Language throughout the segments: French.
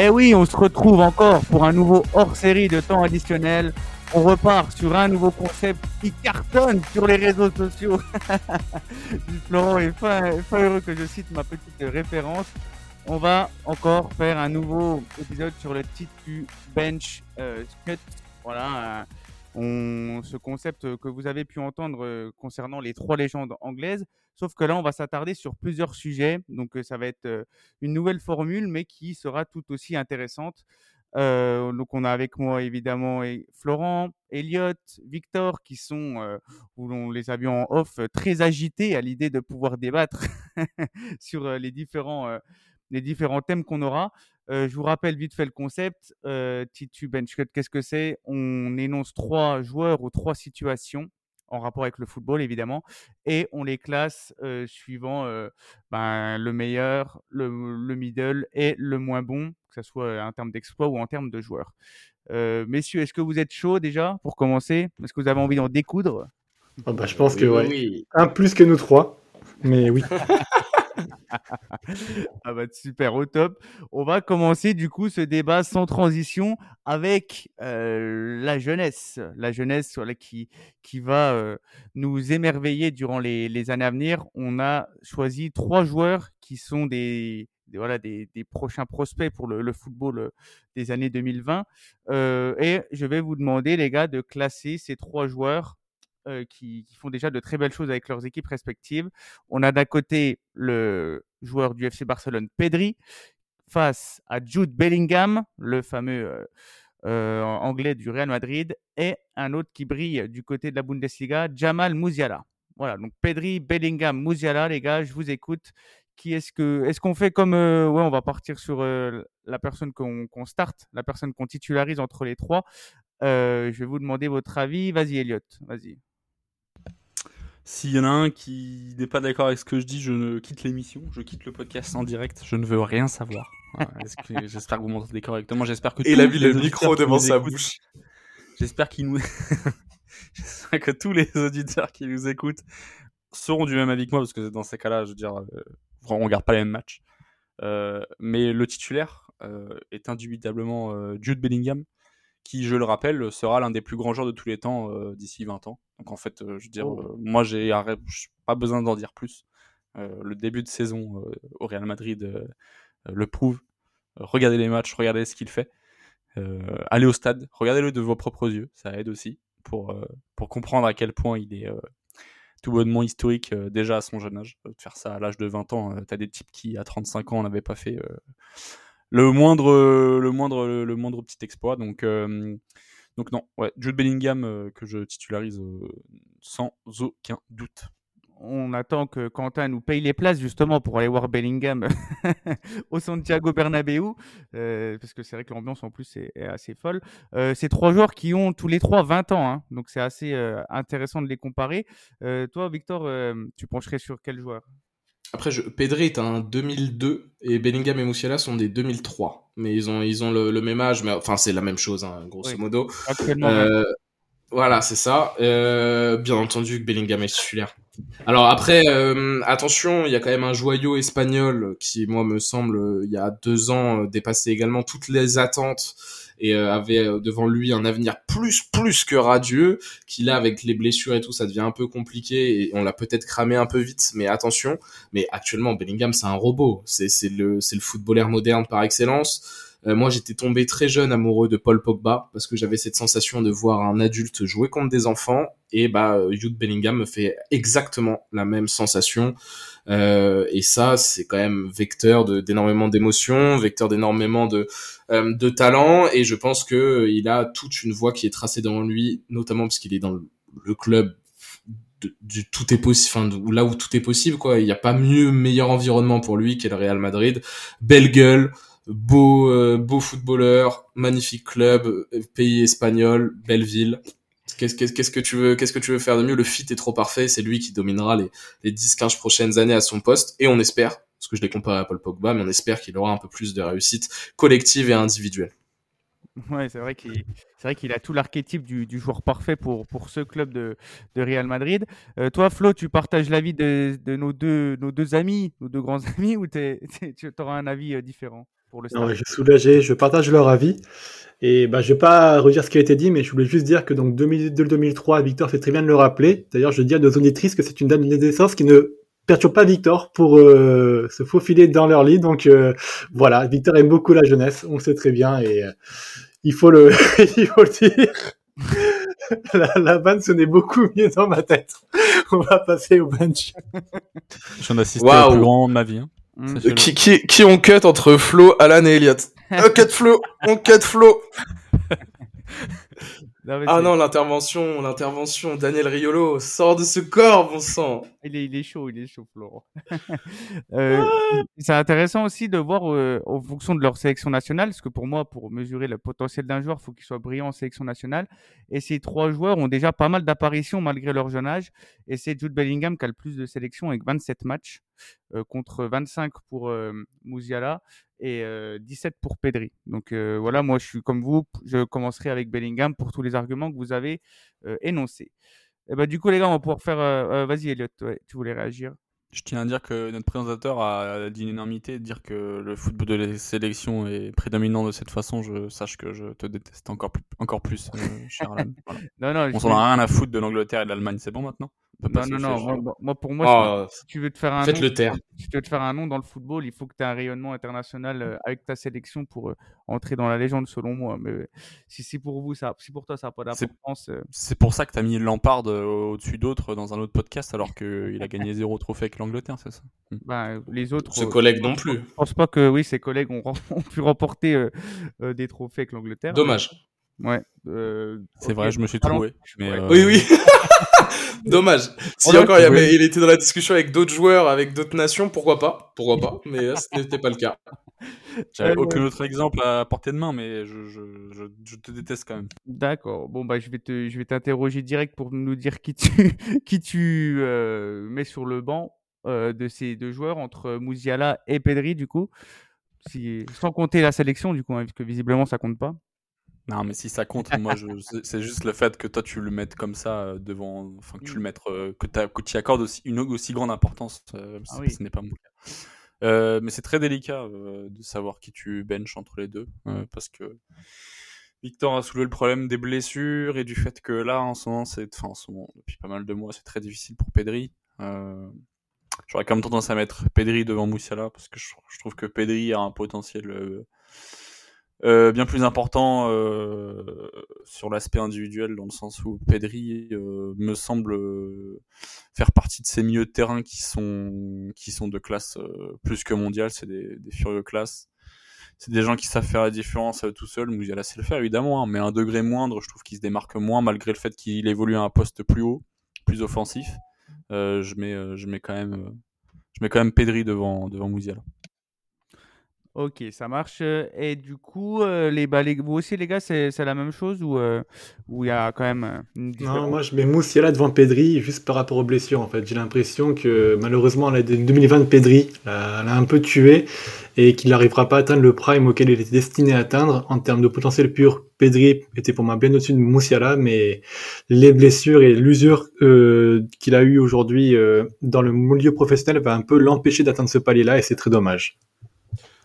Eh oui, on se retrouve encore pour un nouveau hors-série de temps additionnel. On repart sur un nouveau concept qui cartonne sur les réseaux sociaux. Florent est fin, heureux que je cite ma petite référence. On va encore faire un nouveau épisode sur le titre du Bench euh, Voilà, ce concept que vous avez pu entendre euh, concernant les trois légendes anglaises. Sauf que là, on va s'attarder sur plusieurs sujets. Donc, euh, ça va être euh, une nouvelle formule, mais qui sera tout aussi intéressante. donc, on a avec moi évidemment Florent, Elliot, Victor, qui sont, où on les a vus en off, très agités à l'idée de pouvoir débattre sur les différents, les différents thèmes qu'on aura. Je vous rappelle vite fait le concept. Titu Benchcut, qu'est-ce que c'est? On énonce trois joueurs ou trois situations en rapport avec le football évidemment, et on les classe suivant ben, le meilleur, le, middle et le moins bon, que ce soit en termes d'exploit ou en termes de joueurs. messieurs, est-ce que vous êtes chaud déjà pour commencer? Est-ce que vous avez envie d'en découdre? Oh bah, Je pense que oui. Un plus que nous trois, mais oui. ah bah super, au top. On va commencer du coup ce débat sans transition avec euh, la jeunesse, la jeunesse qui, qui va euh, nous émerveiller durant les, années à venir. On a choisi trois joueurs qui sont des, voilà, des, prochains prospects pour le, football euh, des années 2020. et je vais vous demander, les gars, de classer ces trois joueurs qui, font déjà de très belles choses avec leurs équipes respectives. On a d'un côté le joueur du FC Barcelone, Pedri, face à Jude Bellingham, le fameux anglais du Real Madrid, et un autre qui brille du côté de la Bundesliga, Jamal Musiala. Voilà, donc Pedri, Bellingham, Musiala, les gars, je vous écoute. Qui est-ce que est-ce qu'on fait comme ouais, on va partir sur la personne qu'on starte, la personne qu'on titularise entre les trois. je vais vous demander votre avis. Vas-y, Elliot. Vas-y. S'il y en a un qui n'est pas d'accord avec ce que je dis, je ne quitte l'émission, je quitte le podcast en direct, je ne veux rien savoir. j'espère que vous m'entendez correctement, j'espère que... Et il a mis le micro devant sa bouche. J'espère qu'il nous... j'espère que tous les auditeurs qui nous écoutent seront du même avis que moi, parce que dans ces cas-là, je veux dire, euh, on regarde pas les mêmes matchs. Euh, mais le titulaire euh, est indubitablement Jude Bellingham, qui, je le rappelle, sera l'un des plus grands joueurs de tous les temps d'ici 20 ans. Donc en fait, euh, je veux dire, oh. euh, moi, j'ai pas besoin d'en dire plus. Euh, le début de saison au Real Madrid le prouve. regardez les matchs, regardez ce qu'il fait. allez au stade, regardez-le de vos propres yeux, ça aide aussi pour, pour comprendre à quel point il est tout bonnement historique déjà à son jeune âge. De faire ça à l'âge de 20 ans, tu as des types qui à 35 ans n'avaient pas fait le moindre, le moindre, le moindre petit exploit. Donc donc non, ouais, Jude Bellingham euh, que je titularise euh, sans aucun doute. On attend que Quentin nous paye les places justement pour aller voir Bellingham au Santiago Bernabéu, euh, parce que c'est vrai que l'ambiance en plus est, assez folle. c'est trois joueurs qui ont tous les trois 20 ans, hein, donc c'est assez intéressant de les comparer. toi, Victor, tu pencherais sur quel joueur? Après, je... Pedri est un 2002 et Bellingham et Musiala sont des 2003. Mais ils ont, ils ont le, même âge, mais enfin, c'est la même chose, hein, grosso modo. Euh, voilà, c'est ça. Euh, bien entendu que Bellingham est titulaire. Alors après, euh, attention, il y a quand même un joyau espagnol qui, moi, me semble, il y a deux ans, dépassait également toutes les attentes et euh, avait euh, devant lui un avenir plus plus que radieux, qui là avec les blessures et tout ça devient un peu compliqué et on l'a peut-être cramé un peu vite, mais attention, mais actuellement Bellingham c'est un robot, c'est c'est le c'est le footballeur moderne par excellence. Euh, moi, j'étais tombé très jeune amoureux de Paul Pogba parce que j'avais cette sensation de voir un adulte jouer contre des enfants. Et bah, Jude Bellingham me fait exactement la même sensation. Euh, et ça, c'est quand même vecteur d'énormément d'émotions, vecteur d'énormément de, euh, de talent. Et je pense que il a toute une voie qui est tracée devant lui, notamment parce qu'il est dans le, club du tout est possible, enfin, là où tout est possible, quoi. Il n'y a pas mieux, meilleur environnement pour lui qu'est le Real Madrid. Belle gueule, beau euh, beau footballeur, magnifique club, euh, pays espagnol, belle ville. Qu'est-ce que tu veux qu'est-ce que tu veux faire de mieux? Le fit est trop parfait, c'est lui qui dominera les les 10 15 prochaines années à son poste et on espère parce que je l'ai comparé à Paul Pogba, mais on espère qu'il aura un peu plus de réussite collective et individuelle. Ouais, c'est vrai qu'il c'est vrai qu'il a tout l'archétype du, du, joueur parfait pour, pour ce club de, de Real Madrid. Euh, toi, Flo, tu partages l'avis de, de nos, deux, nos deux amis, nos deux grands amis, ou tu auras un avis différent pour le stade? je suis soulagé, je partage leur avis. Et bah, je vais pas redire ce qui a été dit, mais je voulais juste dire que donc 2002-2003, Victor fait très bien de le rappeler. D'ailleurs, je dis à nos auditrices que c'est une date de naissance qui ne perturbe pas Victor pour euh, se faufiler dans leur lit. Donc euh, voilà, Victor aime beaucoup la jeunesse, on le sait très bien et euh, il faut le, il faut le dire. la, la vanne sonnait beaucoup mieux dans ma tête. On va passer au bench. J'en assiste wow. au plus grand de ma vie. Hein. Mm. Qui, qui, qui on cut entre Flo, Alan et Elliot On cut Flo, on cut Flo. ah non, l'intervention, l'intervention, Daniel Riolo, sort de ce corps, bon sang. Il est, il est chaud, il est chaud, Florent. euh, c'est intéressant aussi de voir euh, en fonction de leur sélection nationale, parce que pour moi, pour mesurer le potentiel d'un joueur, il faut qu'il soit brillant en sélection nationale. Et ces trois joueurs ont déjà pas mal d'apparitions malgré leur jeune âge. Et c'est Jude Bellingham qui a le plus de sélections avec 27 matchs euh, contre 25 pour Mouziala et 17 pour Pedri. Donc voilà, moi je suis comme vous, je commencerai avec Bellingham pour tous les arguments que vous avez énoncés. Et bah, du coup, les gars, on va pouvoir faire. Vas-y, Elliot, tu voulais réagir Je tiens à dire que notre présentateur a dit une énormité, de dire que le football de la sélection est prédominant de cette façon. Je sache que je te déteste encore plus, encore plus cher Alan. non, non, on s'en a rien à foutre de l'Angleterre et de l'Allemagne, c'est bon maintenant? Non, non, non. Moi, pour moi, oh, si tu veux te faire un nom, le terre. Si tu veux te faire un nom dans le football, il faut que tu aies un rayonnement international euh, avec ta sélection pour euh, entrer dans la légende, selon moi. Mais euh, si c'est pour vous, ça, si pour toi, ça n'a pas d'importance. C'est pour ça que tu as mis Lampard au-dessus d'autres dans un autre podcast, alors qu'il a gagné zéro trophée avec l'Angleterre, c'est ça? Bah, Les autres. Ses collègues non plus. Je pense pas que oui, ses collègues ont, ont pu remporter des trophées avec l'Angleterre. Dommage. Ouais. c'est vrai, je me suis trouvé. Mais Oui, oui. Dommage. Si encore il, était dans la discussion avec d'autres joueurs, avec d'autres nations, pourquoi pas? Pourquoi pas? Mais ce n'était pas le cas. J'avais aucun autre exemple à portée de main, mais je, je, je, te déteste quand même. D'accord. Bon, bah, je vais te, je vais t'interroger direct pour nous dire qui tu, qui tu euh, mets sur le banc euh, de ces deux joueurs entre Mouziala et Pedri, du coup. Si, sans compter la sélection, du coup, hein, puisque visiblement ça compte pas. Non, mais si ça compte, moi, je, c'est juste le fait que toi, tu le mettes comme ça euh, devant, enfin, que tu le mmh. mettes, euh, que, que tu y accordes aussi, une aussi grande importance, euh, ah ce n'est pas mon cas. mais c'est très délicat de savoir qui tu benches entre les deux, parce que Victor a soulevé le problème des blessures et du fait que là, en ce moment, c'est, enfin, en ce moment, depuis pas mal de mois, c'est très difficile pour Pedri. J'aurais quand même tendance à mettre Pedri devant Moussiala, parce que je, je trouve que Pedri a un potentiel euh, bien plus important euh, sur l'aspect individuel dans le sens où Pedri euh, me semble faire partie de ces milieux de terrain qui sont qui sont de classe plus que mondiale. C'est des, des furieux classes. C'est des gens qui savent faire la différence tout seul Mouziala sait le faire évidemment hein, mais un degré moindre je trouve qu'il se démarque moins malgré le fait qu'il évolue à un poste plus haut plus offensif. Je mets je mets quand même je mets quand même Pedri devant devant Mouziala Ok, ça marche. Et du coup, euh, les, bah, vous aussi, les gars, c'est la même chose ou euh, il y a quand même euh, une différence? Non, moi je mets Moussiala devant Pedri juste par rapport aux blessures en fait. J'ai l'impression que malheureusement l'année 2020 Pedri l'a un peu tué et qu'il n'arrivera pas à atteindre le prime auquel il était destiné à atteindre. En termes de potentiel pur, Pedri était pour moi bien au-dessus de Moussiala, mais les blessures et l'usure qu'il a eu aujourd'hui dans le milieu professionnel va un peu l'empêcher d'atteindre ce palier-là et c'est très dommage.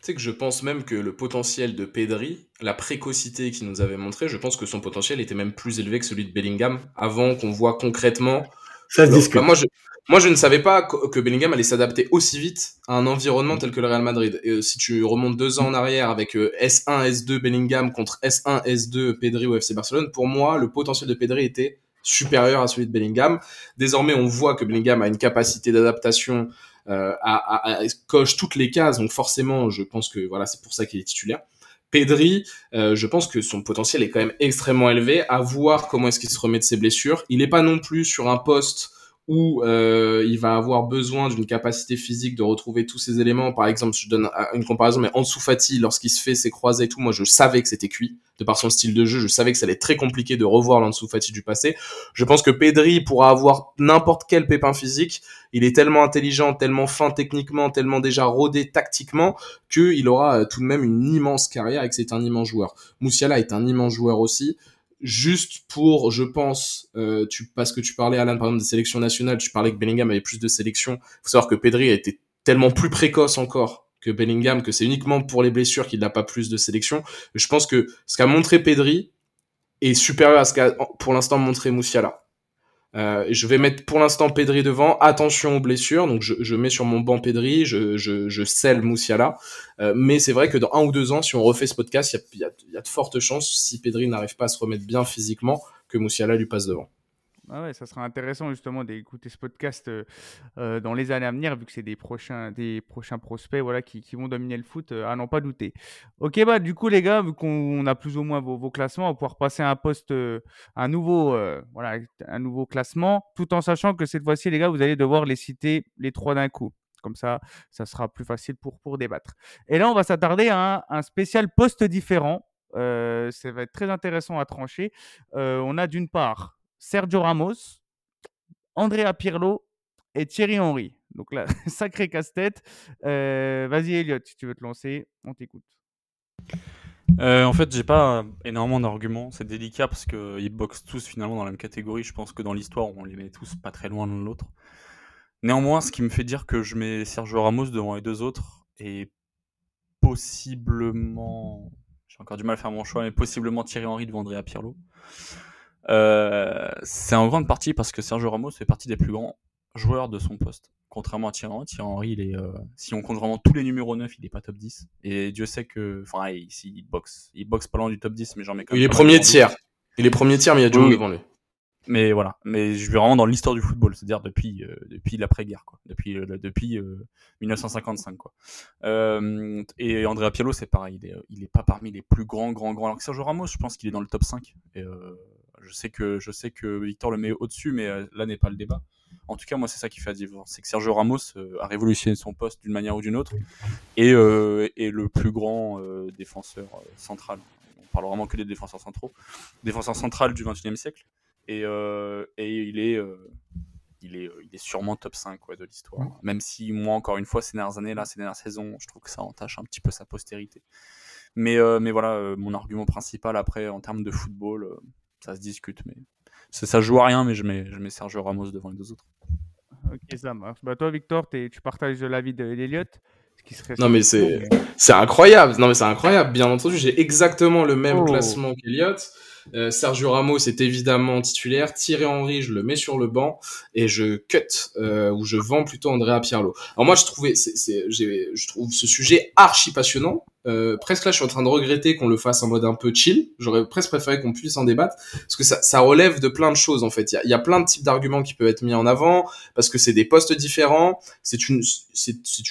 Tu sais que je pense même que le potentiel de Pedri, la précocité qu'il nous avait montré, je pense que son potentiel était même plus élevé que celui de Bellingham avant qu'on voit concrètement. Ça se discute. moi, je, moi, je ne savais pas que Bellingham allait s'adapter aussi vite à un environnement tel que le Real Madrid. Et, euh, si tu remontes deux ans en arrière avec S1, euh, S2 Bellingham contre S1, S2 Pedri au FC Barcelone, pour moi, le potentiel de Pedri était supérieur à celui de Bellingham. Désormais, on voit que Bellingham a une capacité d'adaptation euh, coche toutes les cases. Donc forcément, je pense que voilà, c'est pour ça qu'il est titulaire. Pedri, euh, je pense que son potentiel est quand même extrêmement élevé. À voir comment est-ce qu'il se remet de ses blessures. Il n'est pas non plus sur un poste où euh, il va avoir besoin d'une capacité physique de retrouver tous ces éléments. Par exemple, je donne une comparaison, mais Ansu Fati, lorsqu'il se fait ses croisés et tout, moi je savais que c'était cuit. De par son style de jeu, je savais que ça allait être très compliqué de revoir l'Ansu Fati du passé. Je pense que Pedri pourra avoir n'importe quel pépin physique. Il est tellement intelligent, tellement fin techniquement, tellement déjà rodé tactiquement, qu'il aura euh, tout de même une immense carrière et que c'est un immense joueur. Moussiala est un immense joueur aussi juste pour, je pense, euh, parce que tu parlais, Alan, par exemple, des sélections nationales, tu parlais que Bellingham avait plus de sélections. faut savoir que Pedri a été tellement plus précoce encore que Bellingham, que c'est uniquement pour les blessures qu'il n'a pas plus de sélection. Je pense que ce qu'a montré Pedri est supérieur à ce qu'a pour l'instant montré Moussiala. Euh, je vais mettre pour l'instant Pedri devant. Attention aux blessures, donc je, je mets sur mon banc Pedri, je, je, je scelle Moussiala. Euh, mais c'est vrai que dans un ou deux ans, si on refait ce podcast, il y a, y a, de fortes chances, si Pedri n'arrive pas à se remettre bien physiquement, que Moussiala lui passe devant. Ah ouais, ça sera intéressant justement d'écouter ce podcast euh, euh, dans les années à venir, vu que c'est des prochains, des prochains prospects voilà, qui, qui vont dominer le foot, euh, à n'en pas douter. Ok, bah du coup les gars, vu qu'on a plus ou moins vos, classements, on va pouvoir passer un poste, un nouveau, voilà, un nouveau classement, tout en sachant que cette fois-ci les gars, vous allez devoir les citer les trois d'un coup. Comme ça, ça sera plus facile pour, pour débattre. Et là, on va s'attarder à un spécial poste différent. ça va être très intéressant à trancher. on a d'une part Sergio Ramos, Andrea Pirlo et Thierry Henry. Donc là, sacré casse-tête. Euh, Vas-y Elliot, si tu veux te lancer, on t'écoute. Euh, en fait, j'ai pas énormément d'arguments. C'est délicat parce qu'ils boxent tous finalement dans la même catégorie. Je pense que dans l'histoire, on les met tous pas très loin l'un de l'autre. Néanmoins, ce qui me fait dire que je mets Sergio Ramos devant les deux autres et possiblement, j'ai encore du mal à faire mon choix, mais possiblement Thierry Henry devant Andrea Pirlo. Euh, c'est en grande partie parce que Sergio Ramos fait partie des plus grands joueurs de son poste. Contrairement à Thierry Henry, Thierry Henry, il est, euh, si on compte vraiment tous les numéros 9, il est pas top 10. Et Dieu sait que, enfin, il, il, boxe, il boxe pas loin du top 10, mais j'en mets quand même. Il est premier tiers. Il est premier tiers, mais il y a du monde devant lui. Mais voilà, mais je vais vraiment dans l'histoire du football, c'est-à-dire depuis euh, depuis l'après-guerre, quoi, depuis euh, depuis 1955, quoi. Euh, et Andrea Pirlo, c'est pareil, il est, il est pas parmi les plus grands, grands, grands. Alors que Sergio Ramos, je pense qu'il est dans le top 5. Et je sais que je sais que Victor le met au-dessus, mais euh, là n'est pas le débat. En tout cas, moi, c'est ça qui fait la différence. C'est que Sergio Ramos euh, a révolutionné son poste d'une manière ou d'une autre et euh, est le plus grand défenseur central. On parle vraiment que des défenseurs centraux. Défenseur central du 21e siècle. Et, et il est. il est, il est sûrement top 5 de l'histoire. Même si, moi, encore une fois, ces dernières années, là, ces dernières saisons, je trouve que ça entache un petit peu sa postérité. Mais, mais voilà, mon argument principal après, en termes de football, ça se discute, mais ça joue à rien, mais je mets, je mets Sergio Ramos devant les deux autres. Ok, ça marche. Bah, toi, Victor, tu partages l'avis d'Eliott qui serait non mais c'est c'est incroyable non mais c'est incroyable bien entendu j'ai exactement le même oh. classement qu'Eliott euh, Sergio Ramos est évidemment titulaire. Thierry Henry, je le mets sur le banc et je cut euh, ou je vends plutôt Andrea Pirlo. Alors moi, je trouvais, c'est, je trouve ce sujet archi passionnant. Euh, presque là, je suis en train de regretter qu'on le fasse en mode un peu chill. J'aurais presque préféré qu'on puisse en débattre parce que ça, ça relève de plein de choses en fait. Il y a, y a, plein de types d'arguments qui peuvent être mis en avant parce que c'est des postes différents. C'est une,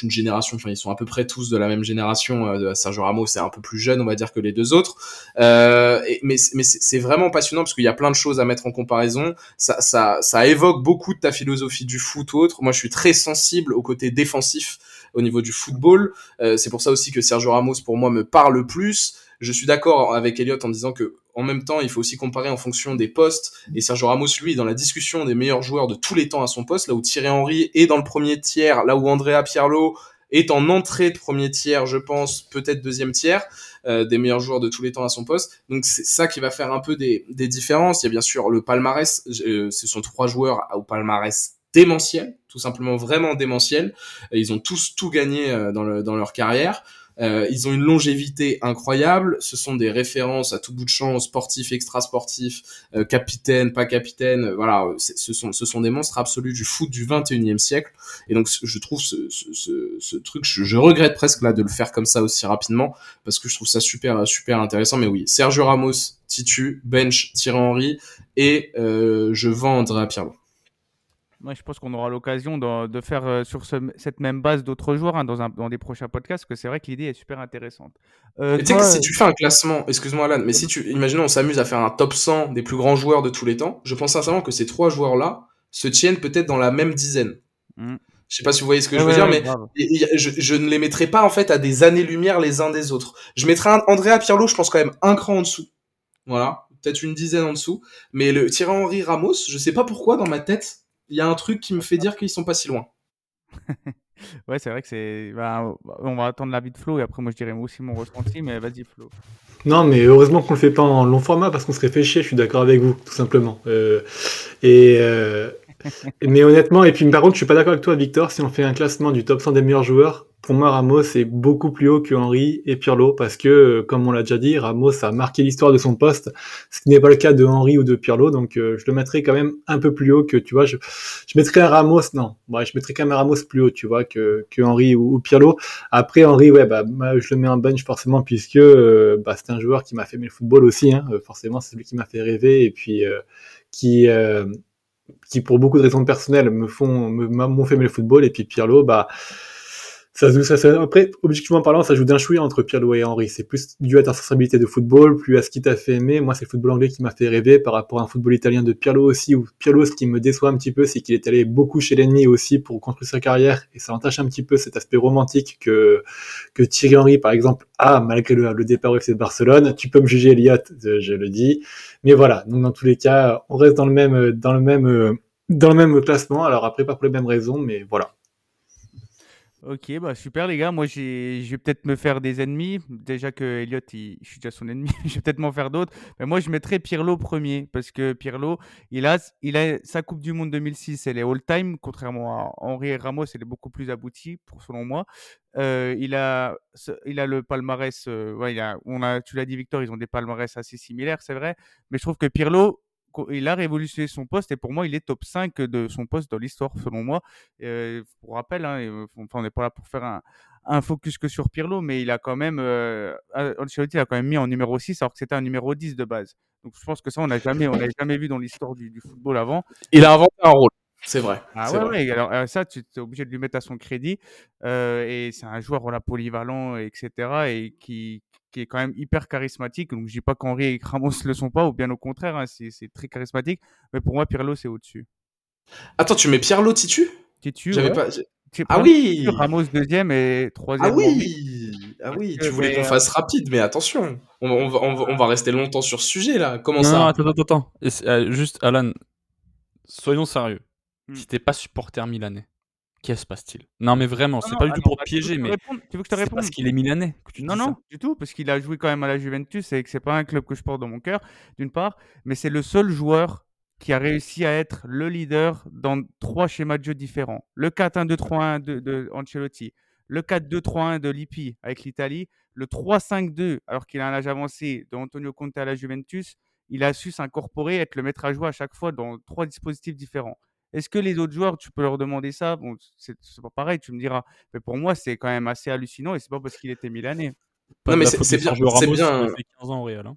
une génération. Enfin, ils sont à peu près tous de la même génération. Euh, Sergio Ramos, c'est un peu plus jeune, on va dire, que les deux autres. Euh, mais, mais c'est vraiment passionnant parce qu'il y a plein de choses à mettre en comparaison. Ça, ça, ça évoque beaucoup de ta philosophie du foot ou autre. Moi, je suis très sensible au côté défensif au niveau du football. Euh, c'est pour ça aussi que Sergio Ramos, pour moi, me parle plus. Je suis d'accord avec Elliot en disant que en même temps, il faut aussi comparer en fonction des postes. Et Sergio Ramos, lui, dans la discussion des meilleurs joueurs de tous les temps à son poste, là où Thierry Henry est dans le premier tiers, là où Andrea Pirlo est en entrée de premier tiers, je pense, peut-être deuxième tiers, euh, des meilleurs joueurs de tous les temps à son poste. Donc c'est ça qui va faire un peu des, des différences. Il y a bien sûr le palmarès, euh, ce sont trois joueurs au palmarès démentiel, tout simplement vraiment démentiel. Ils ont tous tout gagné euh, dans, le, dans leur carrière. Euh, ils ont une longévité incroyable. Ce sont des références à tout bout de champ, sportifs, extra-sportifs, euh, capitaine, pas capitaine. Euh, voilà, ce sont, ce sont des monstres absolus du foot du 21e siècle. Et donc, je trouve ce, ce, ce, truc, je, je, regrette presque là de le faire comme ça aussi rapidement parce que je trouve ça super, super intéressant. Mais oui, Sergio Ramos, Titu, Bench, Thierry Henry et euh, je vends Andrea Pirlo. Moi, je pense qu'on aura l'occasion de, de, faire euh, sur ce, cette même base d'autres joueurs hein, dans, un, dans, des prochains podcasts, parce que c'est vrai que l'idée est super intéressante. Euh, tu sais que si tu fais un classement, excuse-moi Alan, mais si tu, imaginons, on s'amuse à faire un top 100 des plus grands joueurs de tous les temps, je pense sincèrement que ces trois joueurs-là se tiennent peut-être dans la même dizaine. Mmh. Je sais pas si vous voyez ce que je veux dire, mais je, je, ne les mettrai pas en fait à des années-lumière les uns des autres. Je mettrai un Andrea Pirlo, je pense quand même un cran en dessous. Voilà, peut-être une dizaine en dessous. Mais le Thierry Henry Ramos, je sais pas pourquoi dans ma tête, il y a un truc qui me fait dire qu'ils sont pas si loin. ouais, c'est vrai que c'est. Bah, on va attendre l'avis de Flo et après, moi, je dirais aussi mon ressenti, mais vas-y, Flo. Non, mais heureusement qu'on le fait pas en long format parce qu'on serait fait chier, je suis d'accord avec vous, tout simplement. Euh, et. Euh, mais honnêtement, et puis par contre, je suis pas d'accord avec toi, Victor. Si on fait un classement du top 100 des meilleurs joueurs, pour moi, Ramos est beaucoup plus haut que Henry et Pirlo parce que, euh, comme on l'a déjà dit, Ramos a marqué l'histoire de son poste, ce qui n'est pas le cas de Henry ou de Pirlo. Donc, euh, je le mettrais quand même un peu plus haut que, tu vois, je, je mettrais un Ramos, non, ouais, je mettrais quand même un Ramos plus haut, tu vois, que, que Henry ou, Pirlo. Après, Henry, ouais, bah, je le mets en bench forcément puisque euh, bah, c'est un joueur qui m'a fait aimer le football aussi. Hein, forcément, c'est lui qui m'a fait rêver et puis qui qui pour beaucoup de raisons personnelles me font m'ont fait aimer le football et puis Pirlo bah ça, ça, après, objectivement parlant, ça joue d'un chouïa entre Pirlo et Henry. C'est plus dû à ta sensibilité de football, plus à ce qui t'a fait aimer. Moi, c'est le football anglais qui m'a fait rêver par rapport à un football italien de Pirlo aussi, où Pirlo, ce qui me déçoit un petit peu, c'est qu'il est allé beaucoup chez l'ennemi aussi pour construire sa carrière, et ça entache un petit peu cet aspect romantique que, que Thierry Henry, par exemple, a, malgré le, le départ au FC de Barcelone. Tu peux me juger, Elliot, je le dis. Mais voilà. Donc, dans tous les cas, on reste dans le même, dans le même, dans le même classement. Alors après, pas pour les mêmes raisons, mais voilà. Ok, bah super les gars. Moi, je vais peut-être me faire des ennemis. Déjà que Elliot, je suis déjà son ennemi. je vais peut-être m'en faire d'autres. Mais moi, je mettrais Pirlo premier parce que Pirlo, il a, il a sa Coupe du Monde 2006, elle est all-time, contrairement à Henri et Ramos, elle est beaucoup plus aboutie, selon moi. Euh, il a, il a le palmarès. Euh, on a, tu l'as dit, Victor, ils ont des palmarès assez similaires, c'est vrai. Mais je trouve que Pirlo, il a révolutionné son poste et pour moi, il est top 5 de son poste dans l'histoire, selon moi. Euh, pour rappel, hein, on n'est pas là pour faire un, focus que sur Pirlo, mais il a quand même, euh, Ancelotti a quand même mis en numéro 6 alors que c'était un numéro 10 de base. Donc je pense que ça, on n'a jamais, jamais vu dans l'histoire du, football avant. Il a inventé un rôle. C'est vrai. Ah ouais, alors euh, ça, tu es obligé de lui mettre à son crédit. Euh, et c'est un joueur voilà, polyvalent, etc. Et qui, qui est quand même hyper charismatique. Donc, je dis pas qu'Henri et Ramos le sont pas, ou bien au contraire, hein, c'est très charismatique. Mais pour moi, Pirlo, c'est au-dessus. Attends, tu mets Pirlo Titu? Titu, J'avais pas... Ah oui Ramos deuxième et troisième. Ah oui Ah oui, tu voulais qu'on fasse rapide, mais attention, on va, on, va, rester longtemps sur ce sujet là. Comment ça? Non, attends, attends, attends. Euh, juste, Alan, soyons sérieux. Hmm. Si t'es pas supporter milanais, Qu'est-ce se passe-t-il? Non, mais vraiment, c'est pas du tout pour te piéger, mais tu veux que je te réponde parce qu'il est milanais. non, non, du tout, parce qu'il a joué quand même à la Juventus et que c'est pas un club que je porte dans mon cœur, d'une part, mais c'est le seul joueur qui a réussi à être le leader dans trois schémas de jeu différents. Le 4-1-2-3-1 de, de, Ancelotti, le 4-2-3-1 de Lippi avec l'Italie, le 3-5-2 alors qu'il a un âge avancé de Antonio Conte à la Juventus. Il a su s'incorporer, être le maître à jouer à chaque fois dans trois dispositifs différents. Est-ce que les autres joueurs, tu peux leur demander ça? Bon, c'est pas pareil, tu me diras. Mais pour moi, c'est quand même assez hallucinant et c'est pas parce qu'il était milanais. non, mais c'est bien. C'est bien. 15 ans au Real. Hein.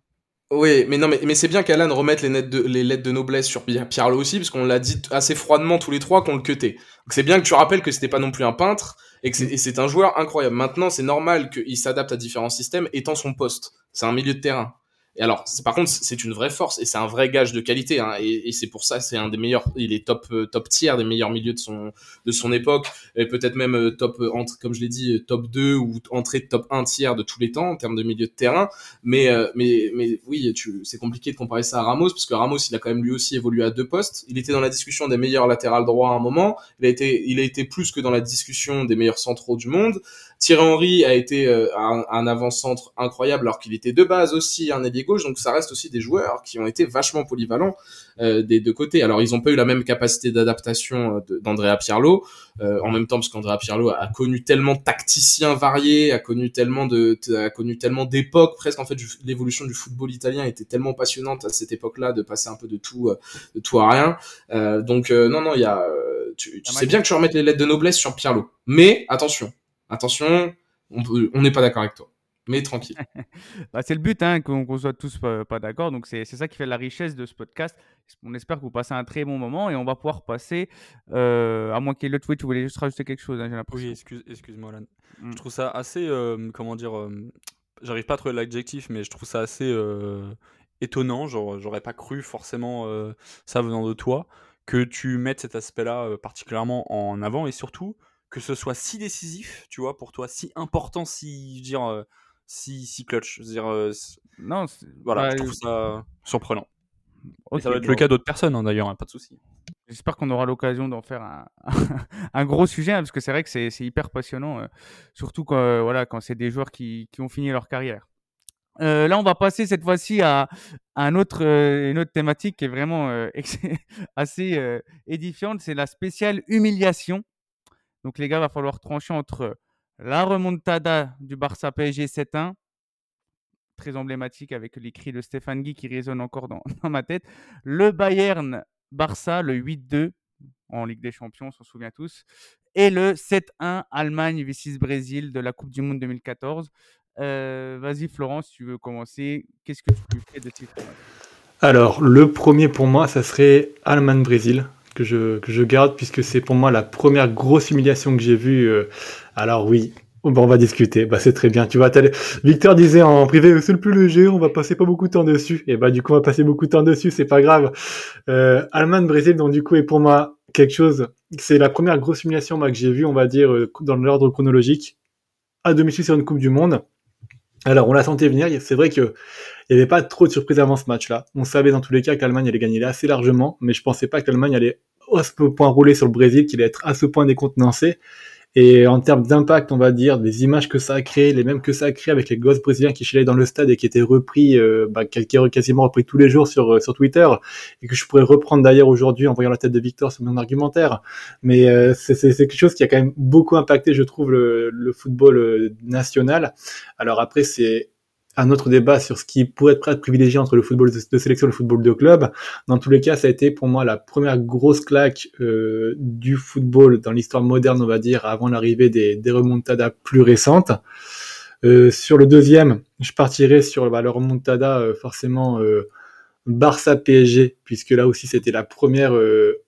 Oui, mais non, mais, mais c'est bien qu'Alan remette les, de, les lettres de noblesse sur Pierre aussi, parce qu'on l'a dit assez froidement tous les trois qu'on le cutait. c'est bien que tu rappelles que c'était pas non plus un peintre et que c'est un joueur incroyable. Maintenant, c'est normal qu'il s'adapte à différents systèmes étant son poste. C'est un milieu de terrain. Et alors, par contre, c'est une vraie force et c'est un vrai gage de qualité. Hein, et, c'est pour ça, c'est un des meilleurs. Il est top euh, top tiers des meilleurs milieux de son de son époque et peut-être même euh, top euh, entre, comme je l'ai dit, top 2 ou entrée top 1 tiers de tous les temps en termes de milieu de terrain. Mais mais mais oui, c'est compliqué de comparer ça à Ramos parce que Ramos, il a quand même lui aussi évolué à deux postes. Il était dans la discussion des meilleurs latérales droits à un moment. Il a été il a été plus que dans la discussion des meilleurs centraux du monde. Thierry Henry a été euh, un, un avant-centre incroyable alors qu'il était de base aussi un ailier gauche, donc ça reste aussi des joueurs qui ont été vachement polyvalents euh, des deux côtés. Alors ils n'ont pas eu la même capacité d'adaptation euh, d'Andrea Pirlo, en même temps parce qu'Andrea Pirlo a, connu tellement de tacticiens variés, a connu tellement de, a connu tellement d'époques, presque en fait l'évolution du football italien était tellement passionnante à cette époque-là de passer un peu de tout, de tout à rien. donc non non il y a, tu, tu sais bien que tu remettes les lettres de noblesse sur Pirlo, mais attention attention, on n'est pas d'accord avec toi. Mais tranquille. bah, c'est le but, hein, qu'on soit tous pas, d'accord. Donc, c'est ça qui fait la richesse de ce podcast. On espère que vous passez un très bon moment et on va pouvoir passer, euh, à moins qu'il y ait le tweet, vous voulez juste rajouter quelque chose, hein, j'ai Oui, excuse, excuse-moi, Alan. Mm. Je trouve ça assez, euh, comment dire, euh, j'arrive pas à trouver l'adjectif, mais je trouve ça assez étonnant. Genre, j'aurais pas cru forcément ça venant de toi, que tu mettes cet aspect-là particulièrement en avant et surtout que ce soit si décisif, tu vois, pour toi, si important, si, je dire, euh, si, si clutch. Je veux dire, euh, non, voilà, je trouve ça surprenant. ça va être le cas d'autres personnes, hein, d'ailleurs, hein, pas de souci. J'espère qu'on aura l'occasion d'en faire un, un, gros sujet, hein, parce que c'est vrai que c'est hyper passionnant, euh, surtout quand, voilà, quand c'est des joueurs qui, qui, ont fini leur carrière. là, on va passer cette fois-ci à, un autre, une autre thématique qui est vraiment assez édifiante, c'est la spéciale humiliation. Donc les gars, va falloir trancher entre La remontada du Barça PSG 7-1, très emblématique avec les cris de Stéphane Guy qui résonnent encore dans, ma tête. Le Bayern Barça, le 8-2 en Ligue des Champions, on s'en souvient tous. Et le 7-1 Allemagne vs Brésil de la Coupe du Monde 2014. Euh, vas-y Florence, tu veux commencer? Qu'est-ce que tu fais de ces Alors, le premier pour moi, ça serait Allemagne-Brésil. Que je, que je garde puisque c'est pour moi la première grosse humiliation que j'ai vue. Euh, alors oui, Bon, on va discuter. Bah, c'est très bien. Tu vois, Victor disait en privé, c'est le plus léger, on va passer pas beaucoup de temps dessus. Et bah, du coup, on va passer beaucoup de temps dessus, c'est pas grave. Euh, Allemagne, Brésil, donc du coup, est pour moi quelque chose. C'est la première grosse simulation, moi, que j'ai vue, on va dire, euh, dans l'ordre chronologique, à domicile sur une Coupe du Monde. Alors, on l'a senti venir. C'est vrai que il n'y avait pas trop de surprises avant ce match-là. On savait dans tous les cas qu'Allemagne allait gagner assez largement, mais je pensais pas que l'Allemagne allait à ce point rouler sur le Brésil, qu'il allait être à ce point décontenancé. Et en termes d'impact, on va dire, des images que ça a créé, les mêmes que ça a créé avec les gosses brésiliens qui chillaient dans le stade et qui étaient repris, euh, bah, quasiment repris tous les jours sur, euh, sur Twitter, et que je pourrais reprendre d'ailleurs aujourd'hui en voyant la tête de Victor sur mon argumentaire. Mais euh, c'est quelque chose qui a quand même beaucoup impacté, je trouve, le, football national. Alors après, c'est un autre débat sur ce qui pourrait être privilégié entre le football de sélection et le football de club. Dans tous les cas, ça a été pour moi la première grosse claque euh, du football dans l'histoire moderne, on va dire, avant l'arrivée des, des remontadas plus récentes. Euh, sur le deuxième, je partirai sur bah, le remontada euh, forcément euh, Barça PSG, puisque là aussi c'était la première.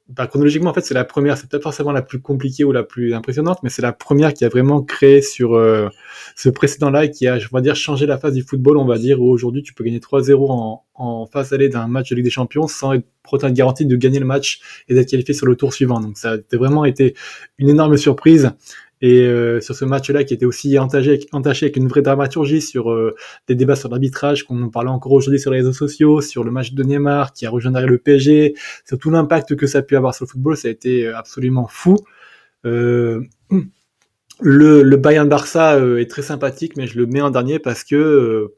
Bah, chronologiquement, en fait, c'est la première. C'est peut-être forcément la plus compliquée ou la plus impressionnante, mais c'est la première qui a vraiment créé sur euh, ce précédent-là et qui a, je vais dire, changé la phase du football. On va dire où aujourd'hui tu peux gagner 3-0 en, en phase allée d'un match de Ligue des Champions sans être pourtant garanti de gagner le match et d'être qualifié sur le tour suivant. Donc ça a vraiment été une énorme surprise. Et euh, sur ce match-là, qui était aussi entaché, entaché avec une vraie dramaturgie sur euh, des débats sur l'arbitrage, qu'on en parlait encore aujourd'hui sur les réseaux sociaux, sur le match de Neymar qui a rejoint derrière le PSG, sur tout l'impact que ça a pu avoir sur le football, ça a été euh, absolument fou. Euh, le, le Bayern Barça est très sympathique, mais je le mets en dernier parce que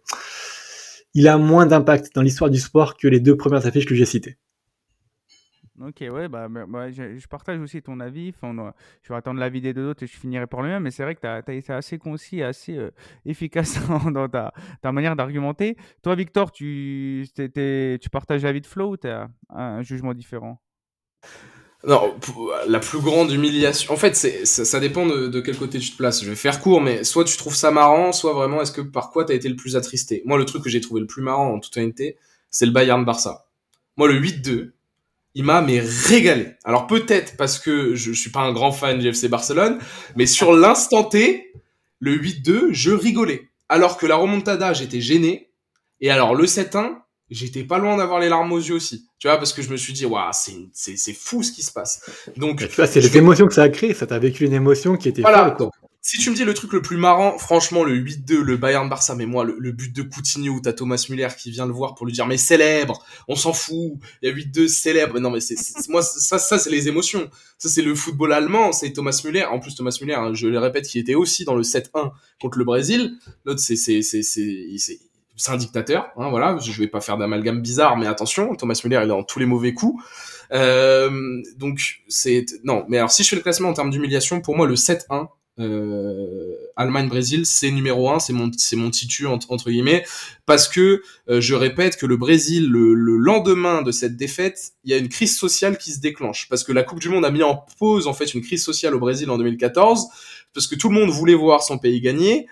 il a moins d'impact dans l'histoire du sport que les deux premières affiches que j'ai citées. Ok, ouais, bah, bah, bah je, partage aussi ton avis. Enfin, je vais attendre l'avis des deux autres et je finirai par le même. Mais c'est vrai que tu as, été assez concis, assez euh, efficace dans ta, manière d'argumenter. Toi, Victor, tu, tu partages l'avis de Flo ou tu as un jugement différent? Non, la plus grande humiliation. En fait, ça, dépend de, de, quel côté tu te places. Je vais faire court, mais soit tu trouves ça marrant, soit vraiment, est-ce que par quoi t'as été le plus attristé? Moi, le truc que j'ai trouvé le plus marrant en toute honnêteté, c'est le Bayern Barça. Moi, le 8-2, il m'a mais régalé. Alors peut-être parce que je, je suis pas un grand fan du FC Barcelone, mais sur l'instant T, le 8-2, je rigolais. Alors que la remontada, j'étais gêné. Et alors le 7-1, j'étais pas loin d'avoir les larmes aux yeux aussi. Tu vois, parce que je me suis dit, waouh, c'est, c'est, fou ce qui se passe. Donc, tu vois, c'est les émotions que ça a créé. Ça t'a vécu une émotion qui était voilà. Folle, si tu me dis le truc le plus marrant, franchement, le 8-2, le Bayern Barça, mais moi, le, but de Coutinho où t'as Thomas Müller qui vient le voir pour lui dire, mais célèbre, on s'en fout, il y a 8-2, célèbre. Non, mais c'est, moi, ça, ça, c'est les émotions. Ça, c'est le football allemand, c'est Thomas Müller. En plus, Thomas Müller, hein, je le répète, qui était aussi dans le 7-1 contre le Brésil. L'autre, c'est, c'est, c'est, c'est, c'est un dictateur, hein, voilà. Je vais pas faire d'amalgame bizarre, mais attention, Thomas Müller, il est dans tous les mauvais coups. Euh, donc c'est non, mais alors si je fais le classement en termes d'humiliation, pour moi le 7-1, euh, Allemagne-Brésil, c'est numéro un, c'est mon, c'est mon titu entre, entre, guillemets, parce que euh, je répète que le Brésil, le, le, lendemain de cette défaite, il y a une crise sociale qui se déclenche, parce que la Coupe du Monde a mis en pause en fait une crise sociale au Brésil en 2014, parce que tout le monde voulait voir son pays gagner.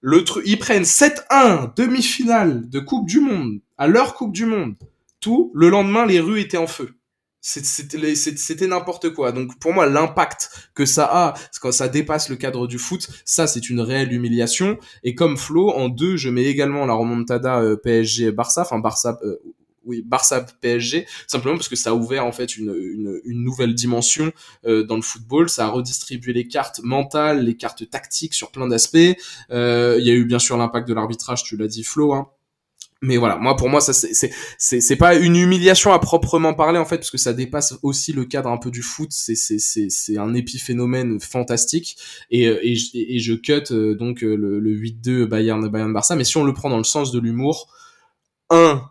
Le truc, ils prennent 7-1 demi-finale de Coupe du Monde à leur Coupe du Monde. Tout le lendemain, les rues étaient en feu c'était n'importe quoi. Donc pour moi, l'impact que ça a, quand ça dépasse le cadre du foot, ça c'est une réelle humiliation. Et comme Flo, en deux, je mets également la remontada euh, PSG Barça, enfin Barça. Euh, oui, Barça PSG, simplement parce que ça a ouvert en fait une, une, une nouvelle dimension euh, dans le football. Ça a redistribué les cartes mentales, les cartes tactiques sur plein d'aspects. Euh, il y a eu bien sûr l'impact de l'arbitrage, tu l'as dit Flo. Hein mais voilà, moi pour moi ça c'est c'est c'est pas une humiliation à proprement parler en fait parce que ça dépasse aussi le cadre un peu du foot, c'est c'est c'est c'est un épiphénomène fantastique et euh, et, et je cut euh, donc euh, le, le 8-2 Bayern Bayern Barça mais si on le prend dans le sens de l'humour, 1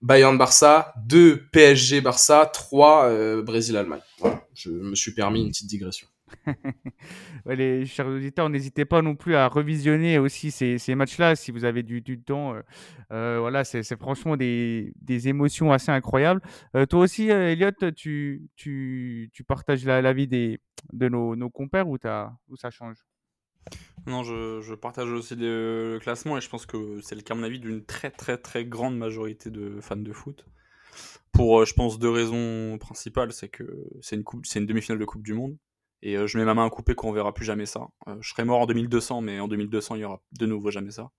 Bayern Barça, 2 PSG Barça, 3 Brésil Allemagne. Voilà, je me suis permis une petite digression. les chers auditeurs, n'hésitez pas non plus à revisionner aussi ces, matchs-là si vous avez du, temps. Euh, voilà, c'est franchement des, émotions assez incroyables. toi aussi, Elliot, tu, partages l'avis la de nos, compères ou, ça change? Non, je, partage aussi le classement et je pense que c'est le cas, à mon avis, d'une très très très grande majorité de fans de foot. Pour, je pense, deux raisons principales. C'est que c'est une demi-finale de Coupe du Monde. Et je mets ma main à couper qu'on verra plus jamais ça. je serai mort en 2200, mais en 2200, il y aura de nouveau jamais ça.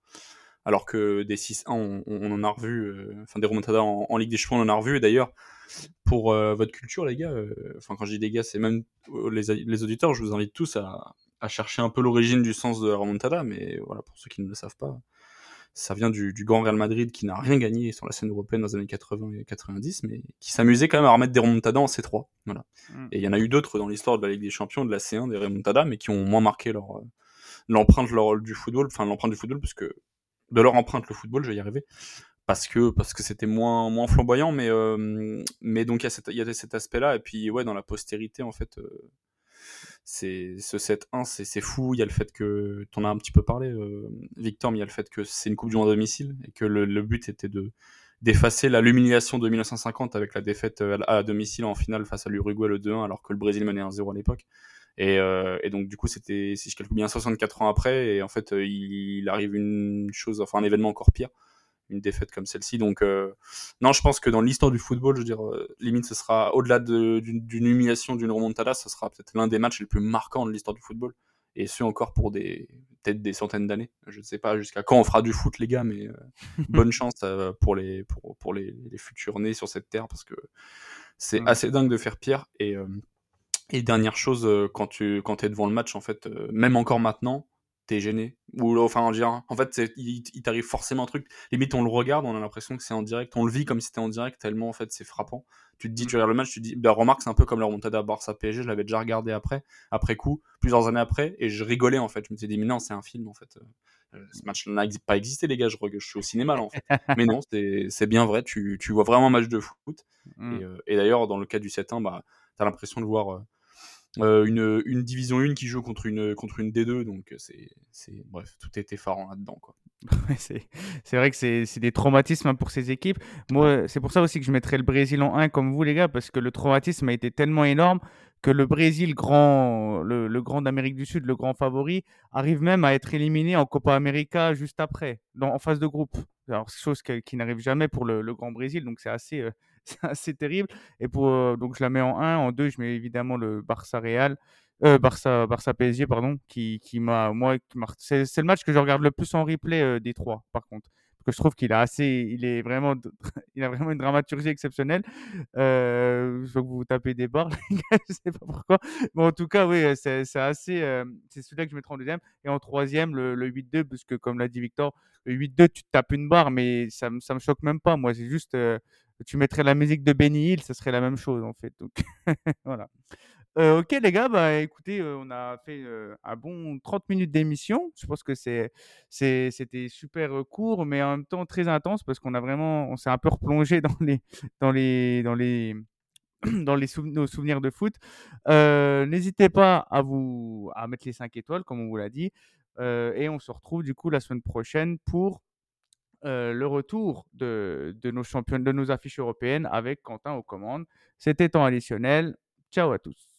Alors que des 6-1, on, on, en a revu, enfin des remontadas en, Ligue des Champions, on en a revu. Et d'ailleurs, pour votre culture, les gars, enfin quand je dis les gars, c'est même les, les, auditeurs, je vous invite tous à, à chercher un peu l'origine du sens de la remontada, mais voilà, pour ceux qui ne le savent pas, ça vient du, du grand Real Madrid qui n'a rien gagné sur la scène européenne dans les années 80 et 90, mais qui s'amusait quand même à remettre des remontadas en C3. Voilà. Mm. Et il y en a eu d'autres dans l'histoire de la Ligue des Champions, de la C1, des remontadas, mais qui ont moins marqué leur euh, l'empreinte leur, du football, enfin l'empreinte du football, parce que de leur empreinte le football, je vais y arriver, parce que parce que c'était moins moins flamboyant, mais euh, mais donc il y a cet, il y a cet aspect-là, et puis ouais, dans la postérité en fait. Euh, c'est ce 7-1, c'est fou. Il y a le fait que, tu en as un petit peu parlé, euh, Victor, mais il y a le fait que c'est une Coupe du Monde à domicile et que le, but était de d'effacer la l'humiliation de 1950 avec la défaite euh, à, domicile en finale face à l'Uruguay le 2-1 alors que le Brésil menait 1-0 à l'époque. Et, euh, et, donc du coup c'était si je calcule bien 64 ans après et en fait il, arrive une chose enfin un événement encore pire une défaite comme celle-ci. Donc, euh, non, je pense que dans l'histoire du football, je veux dire, euh, limite, ce sera au-delà d'une humiliation, d'une remontada, ce sera peut-être l'un des matchs les plus marquants de l'histoire du football. Et ce encore pour des peut-être des centaines d'années. Je ne sais pas jusqu'à quand on fera du foot, les gars, mais euh, bonne chance pour les pour, pour les, les, futurs nés sur cette terre parce que c'est assez dingue de faire pire. Et et dernière chose, quand tu quand es devant le match, en fait, même encore maintenant, t'es gêné. Ou enfin, en fait, il, il t'arrive forcément un truc. Limite, on le regarde, on a l'impression que c'est en direct. On le vit comme si c'était en direct, tellement en fait c'est frappant. Tu te dis, tu regardes le match, tu te dis, bah, remarque, c'est un peu comme la remontada Barça PSG. Je l'avais déjà regardé après, après coup, plusieurs années après, et je rigolais en fait. Je me suis dit, mais non, c'est un film en fait. Euh, ce match n'a pas existé, les gars. Je, je suis au cinéma là en fait. mais non, c'est bien vrai. Tu, tu, vois vraiment un match de foot. Mm. Et, euh, et d'ailleurs, dans le cas du 7-1, bah, t'as l'impression de voir. Euh, euh, une, une, division 1 qui joue contre une, contre une D2, donc c'est, c'est bref, tout est effarant là-dedans. Quoi. c'est, c'est vrai que c'est, c'est des traumatismes hein, pour ces équipes. Moi, c'est pour ça aussi que je mettrais le Brésil en 1 comme vous, les gars, parce que le traumatisme a été tellement énorme que le Brésil, grand, le, le grand d'Amérique du Sud, le grand favori, arrive même à être éliminé en Copa América juste après, dans, en phase de groupe. Alors, chose qui, n'arrive jamais pour le, le, grand Brésil, donc c'est assez, euh, c'est assez terrible. Et pour, donc je la mets en 1. En 2, je mets évidemment le Barça Real. Euh, Barça, Barça PSG, pardon, qui, qui m'a, moi, c'est, c'est le match que je regarde le plus en replay des trois, par contre. Que je trouve qu'il a assez, il est vraiment, il a vraiment une dramaturgie exceptionnelle. Euh, je vois que vous tapez des barres, je sais pas pourquoi. Mais en tout cas, oui, c'est, c'est assez, euh, c'est celui-là que je mettrai en deuxième. Et en troisième, le, le 8-2, parce que comme l'a dit Victor, le 8-2, tu te tapes une barre, mais ça, ça me choque même pas. Moi, c'est juste, euh, tu mettrais la musique de Benny Hill, ce serait la même chose en fait. Donc voilà. Ok les gars, bah écoutez, on a fait un bon 30 minutes d'émission. Je pense que c'était super court, mais en même temps très intense parce qu'on a vraiment, on s'est un peu replongé dans les, dans les, dans les, dans les nos souvenirs de foot. N'hésitez pas à vous à mettre les 5 étoiles comme on vous l'a dit. et on se retrouve du coup la semaine prochaine pour le retour de, de nos champions, de nos affiches européennes avec Quentin aux commandes. C'était temps additionnel. Ciao à tous.